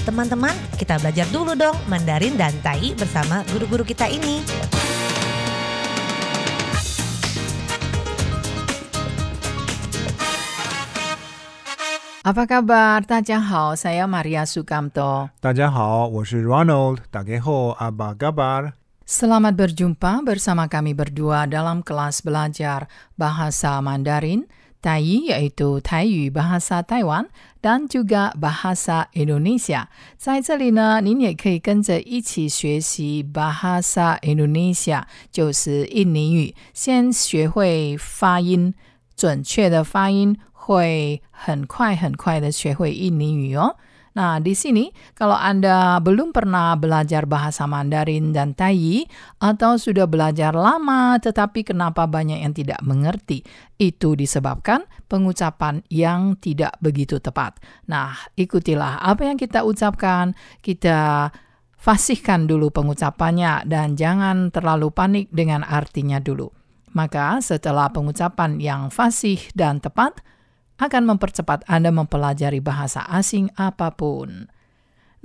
Teman-teman, kita belajar dulu dong Mandarin dan Tai bersama guru-guru kita ini. Apa kabar? Tadjahau, saya Maria Sukamto. Tadjahau, saya Ronald. Tadjahau, apa kabar? Selamat berjumpa bersama kami berdua dalam kelas belajar Bahasa Mandarin – Tai yaitu Taiyu bahasa Taiwan dan juga bahasa Indonesia. 在这里呢，您也可以跟着一起学习 bahasa Indonesia，就是印尼语。先学会发音，准确的发音，会很快很快的学会印尼语哦。Nah, di sini kalau Anda belum pernah belajar bahasa Mandarin dan Tai atau sudah belajar lama tetapi kenapa banyak yang tidak mengerti, itu disebabkan pengucapan yang tidak begitu tepat. Nah, ikutilah apa yang kita ucapkan, kita fasihkan dulu pengucapannya dan jangan terlalu panik dengan artinya dulu. Maka setelah pengucapan yang fasih dan tepat, akan mempercepat Anda mempelajari bahasa asing apapun.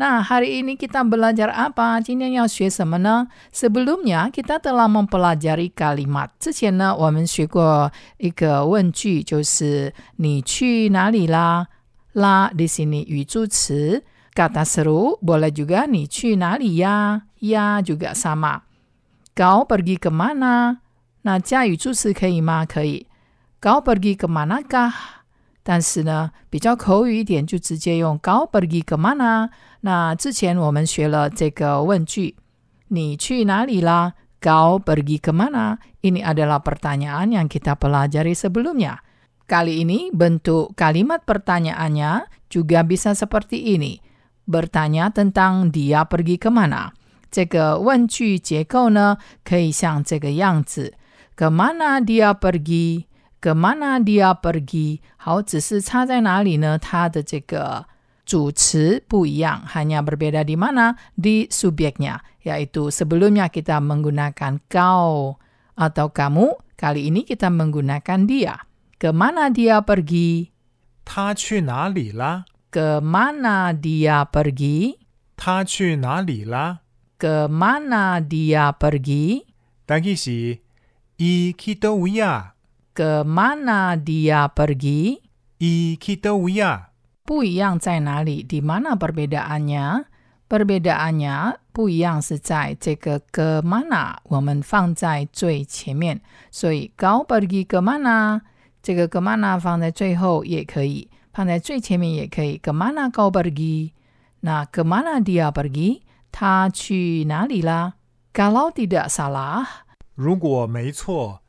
Nah, hari ini kita belajar apa? 今天要学什么呢？Sebelumnya kita telah mempelajari kalimat. 之前呢，我们学过一个问句，就是你去哪里啦？啦 di sini 语助词。Kata seru boleh juga 你去哪里呀？呀 juga sama. Kau pergi kemana? Nah, 加语助词可以吗？可以。Kau pergi kemanakah? 但是呢，比较口语一点，就直接用 “kau pergi ke mana”。那之前我们学了这个问句，你去哪里啦？“kau pergi ke mana” ini adalah pertanyaan yang kita pelajari sebelumnya. Kali ini bentuk kalimat pertanyaannya juga bisa seperti ini. Bertanya tentang dia pergi kemana. 这个问句结构呢，可以像这个样子：kemana dia pergi？kemana dia pergi？好，只是差在哪里呢？它的这个主词不一样，hanya berbeda di mana di subjeknya, yaitu sebelumnya kita menggunakan kau atau kamu, kali ini kita menggunakan dia. Kemana dia pergi? 他去哪里啦？ Kemana dia pergi? 他去哪里啦？ Kemana dia pergi? 但其是伊去倒位啊？ Kemana dia pergi? 伊去倒位啊？不一样在哪里？Di mana perbedaannya? Perbedaannya 不一样是在这个 ke mana 我们放在最前面，所以 kau pergi ke mana 这个 ke mana 放在最后也可以，放在最前面也可以。kemana kau pergi？那 kemana dia pergi？他去哪里啦？Kalau tidak salah，如果没错，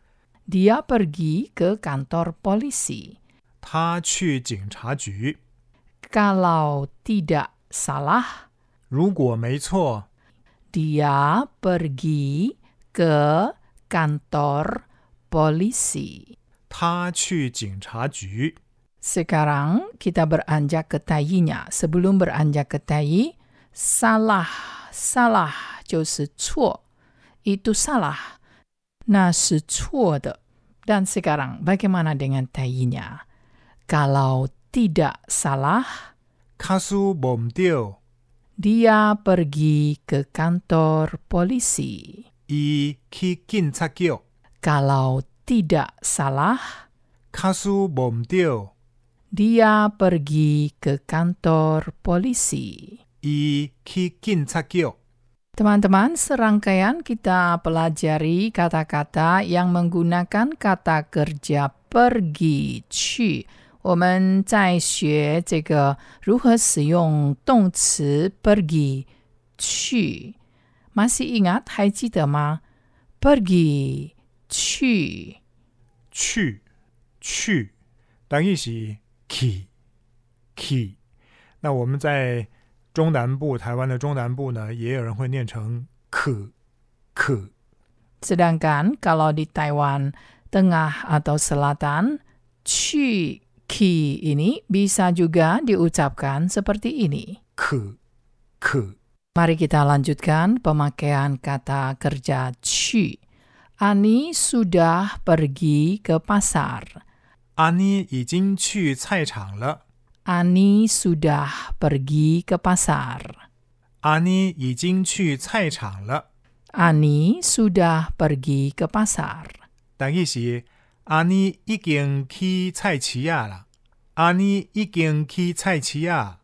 dia pergi ke kantor polisi。他去警察局。 Kalau tidak salah，如果没错， dia pergi ke kantor polisi. 他去警察局。 Sekarang kita beranjak ke tainya. Sebelum beranjak ke tai, salah, salah 就是错，itu salah, 那是错的。Dan sekarang bagaimana dengan tainya? Kalau tidak salah, 卡苏蒙掉， dia pergi ke kantor polisi. 伊去警察局。 Kalau tidak salah, 卡苏蒙掉， dia pergi ke kantor polisi. 伊去警察局。 Teman-teman, serangkaian kita pelajari kata-kata yang menggunakan kata kerja pergi 去。我们在学这个如何使用动词 pergi 去。Masih ingat? 还记得吗？pergi 去。去去，等于是 key key。那我们在 中南部，台湾的中南部呢，也有人会念成可可。 Sedangkan kalau di Taiwan Tengah atau Selatan, Qu Ki ini bisa juga diucapkan seperti ini. 可可 Mari kita lanjutkan pemakaian kata kerja Qu. Ani sudah pergi ke pasar. 阿妮已经去菜场了。 Ani sudah pergi ke pasar. 阿妮已经去菜场了。 Ani sudah pergi ke pasar. 但意是阿妮已经去菜市啊啦。阿妮已经去菜市啊。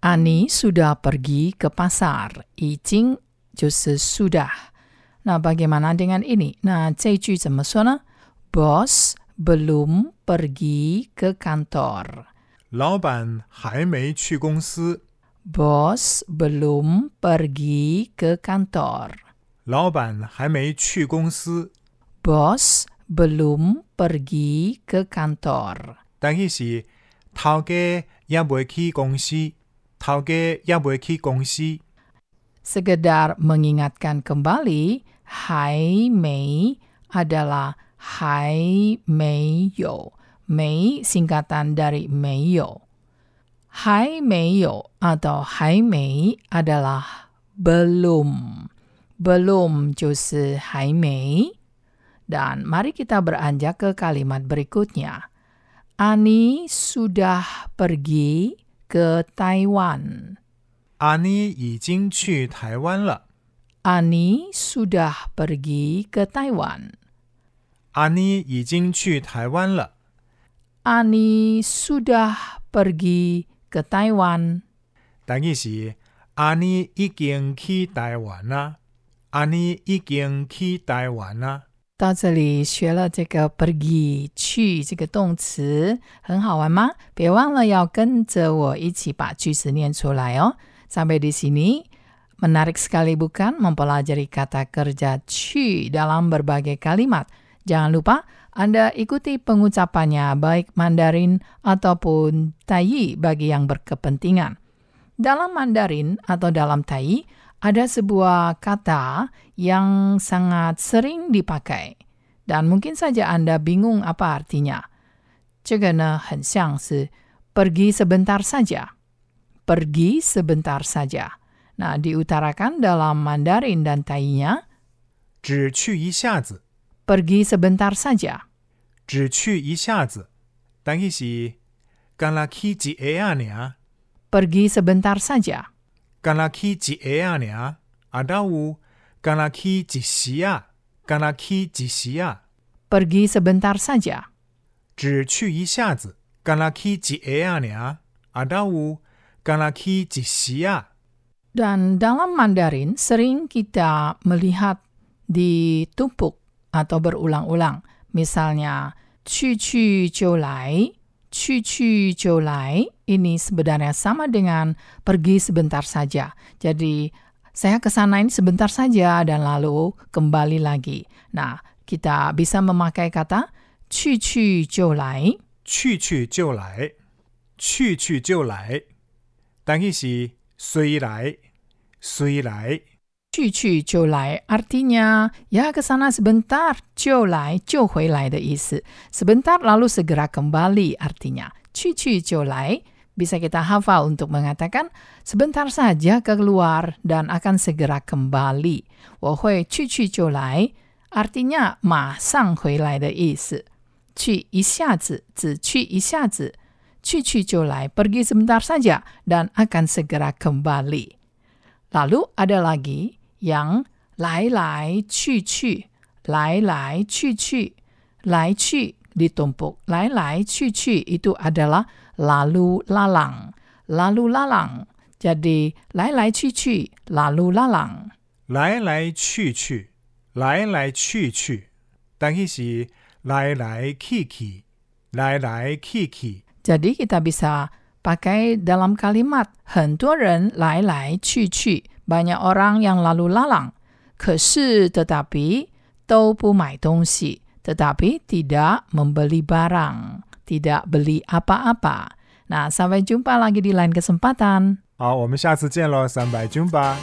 Ani sudah pergi ke pasar. 已经就是 sudah. Nah, bagaimana dengan ini? Nah, 这句怎么说呢？Bos belum pergi ke kantor. 老板还没去公司。 Bos belum pergi ke kantor. 老板还没去公司。 Bos belum pergi ke kantor. 但意是头家也未去公司。头家也未去公司。 Sekedar mengingatkan kembali, hai mei adalah hai mei yo. Mei singkatan dari meyo. Hai meyo atau hai mei adalah belum. Belum 就是还没. Dan mari kita beranjak ke kalimat berikutnya. Ani sudah pergi ke Taiwan. 阿妮已经去台湾了。 Ani sudah pergi ke Taiwan. 阿妮已经去台湾了。 Ani sudah pergi ke Taiwan. 但意是阿妮已经去台湾啦。阿妮已经去台湾啦。到这里学了这个 pergi 去这个动词，很好玩吗？别忘了要跟着我一起把句子念出来哦。Sampai di sini menarik sekali bukan mempelajari kata kerja 去 dalam berbagai kalimat. Jangan lupa anda ikuti pengucapannya baik Mandarin ataupun Taiyi bagi yang berkepentingan. Dalam Mandarin atau dalam Taiyi, ada sebuah kata yang sangat sering dipakai. Dan mungkin saja Anda bingung apa artinya. Cegana hensiang si, pergi sebentar saja. Pergi sebentar saja. Nah, diutarakan dalam Mandarin dan Tainya. Pergi sebentar saja. 只去一下子。但意是干啦去一下啊尔， Pergi sebentar saja. 干啦去一下啊尔。啊，倒有干啦去一时啊，干啦去一时啊。 Pergi sebentar saja. 只去一下子，干啦去一下啊尔。啊，倒有干啦去一时啊。 Dan dalam Mandarin sering kita melihat ditumpuk atau berulang-ulang. Misalnya, 去去就来,去去就来. Ini sebenarnya sama dengan pergi sebentar saja. Jadi, saya ke sana ini sebentar saja dan lalu kembali lagi. Nah, kita bisa memakai kata 去去就来.去去就来，去去就来。但意是虽来虽来， 去去就来 artinya ya ke sana sebentar, 就来就回来的意思. Sebentar lalu segera kembali artinya. 去去就来 bisa kita hafal untuk mengatakan sebentar saja keluar dan akan segera kembali. 我会去去就来 artinya 马上回来的意思。去一下子，只去一下子，去去就来，pergi sebentar saja dan akan segera kembali. Lalu ada lagi yang 来来去去，来来去去，来去 ditumpuk, 来来去去 itu adalah lalu lalang, lalu lalang. Jadi 来来去去，lalu lalang. 来来去去，来来去去。但意是来来去去，来来去去。 Jadi kita bisa pakai dalam kalimat 很多人来来去去 ，banyak orang yang lalu lalang. 可是 tetapi 都不买东西，tetapi tidak membeli barang, tidak beli apa-apa. Nah, sampai jumpa lagi di lain kesempatan. 好，我们下次见喽，三百军吧。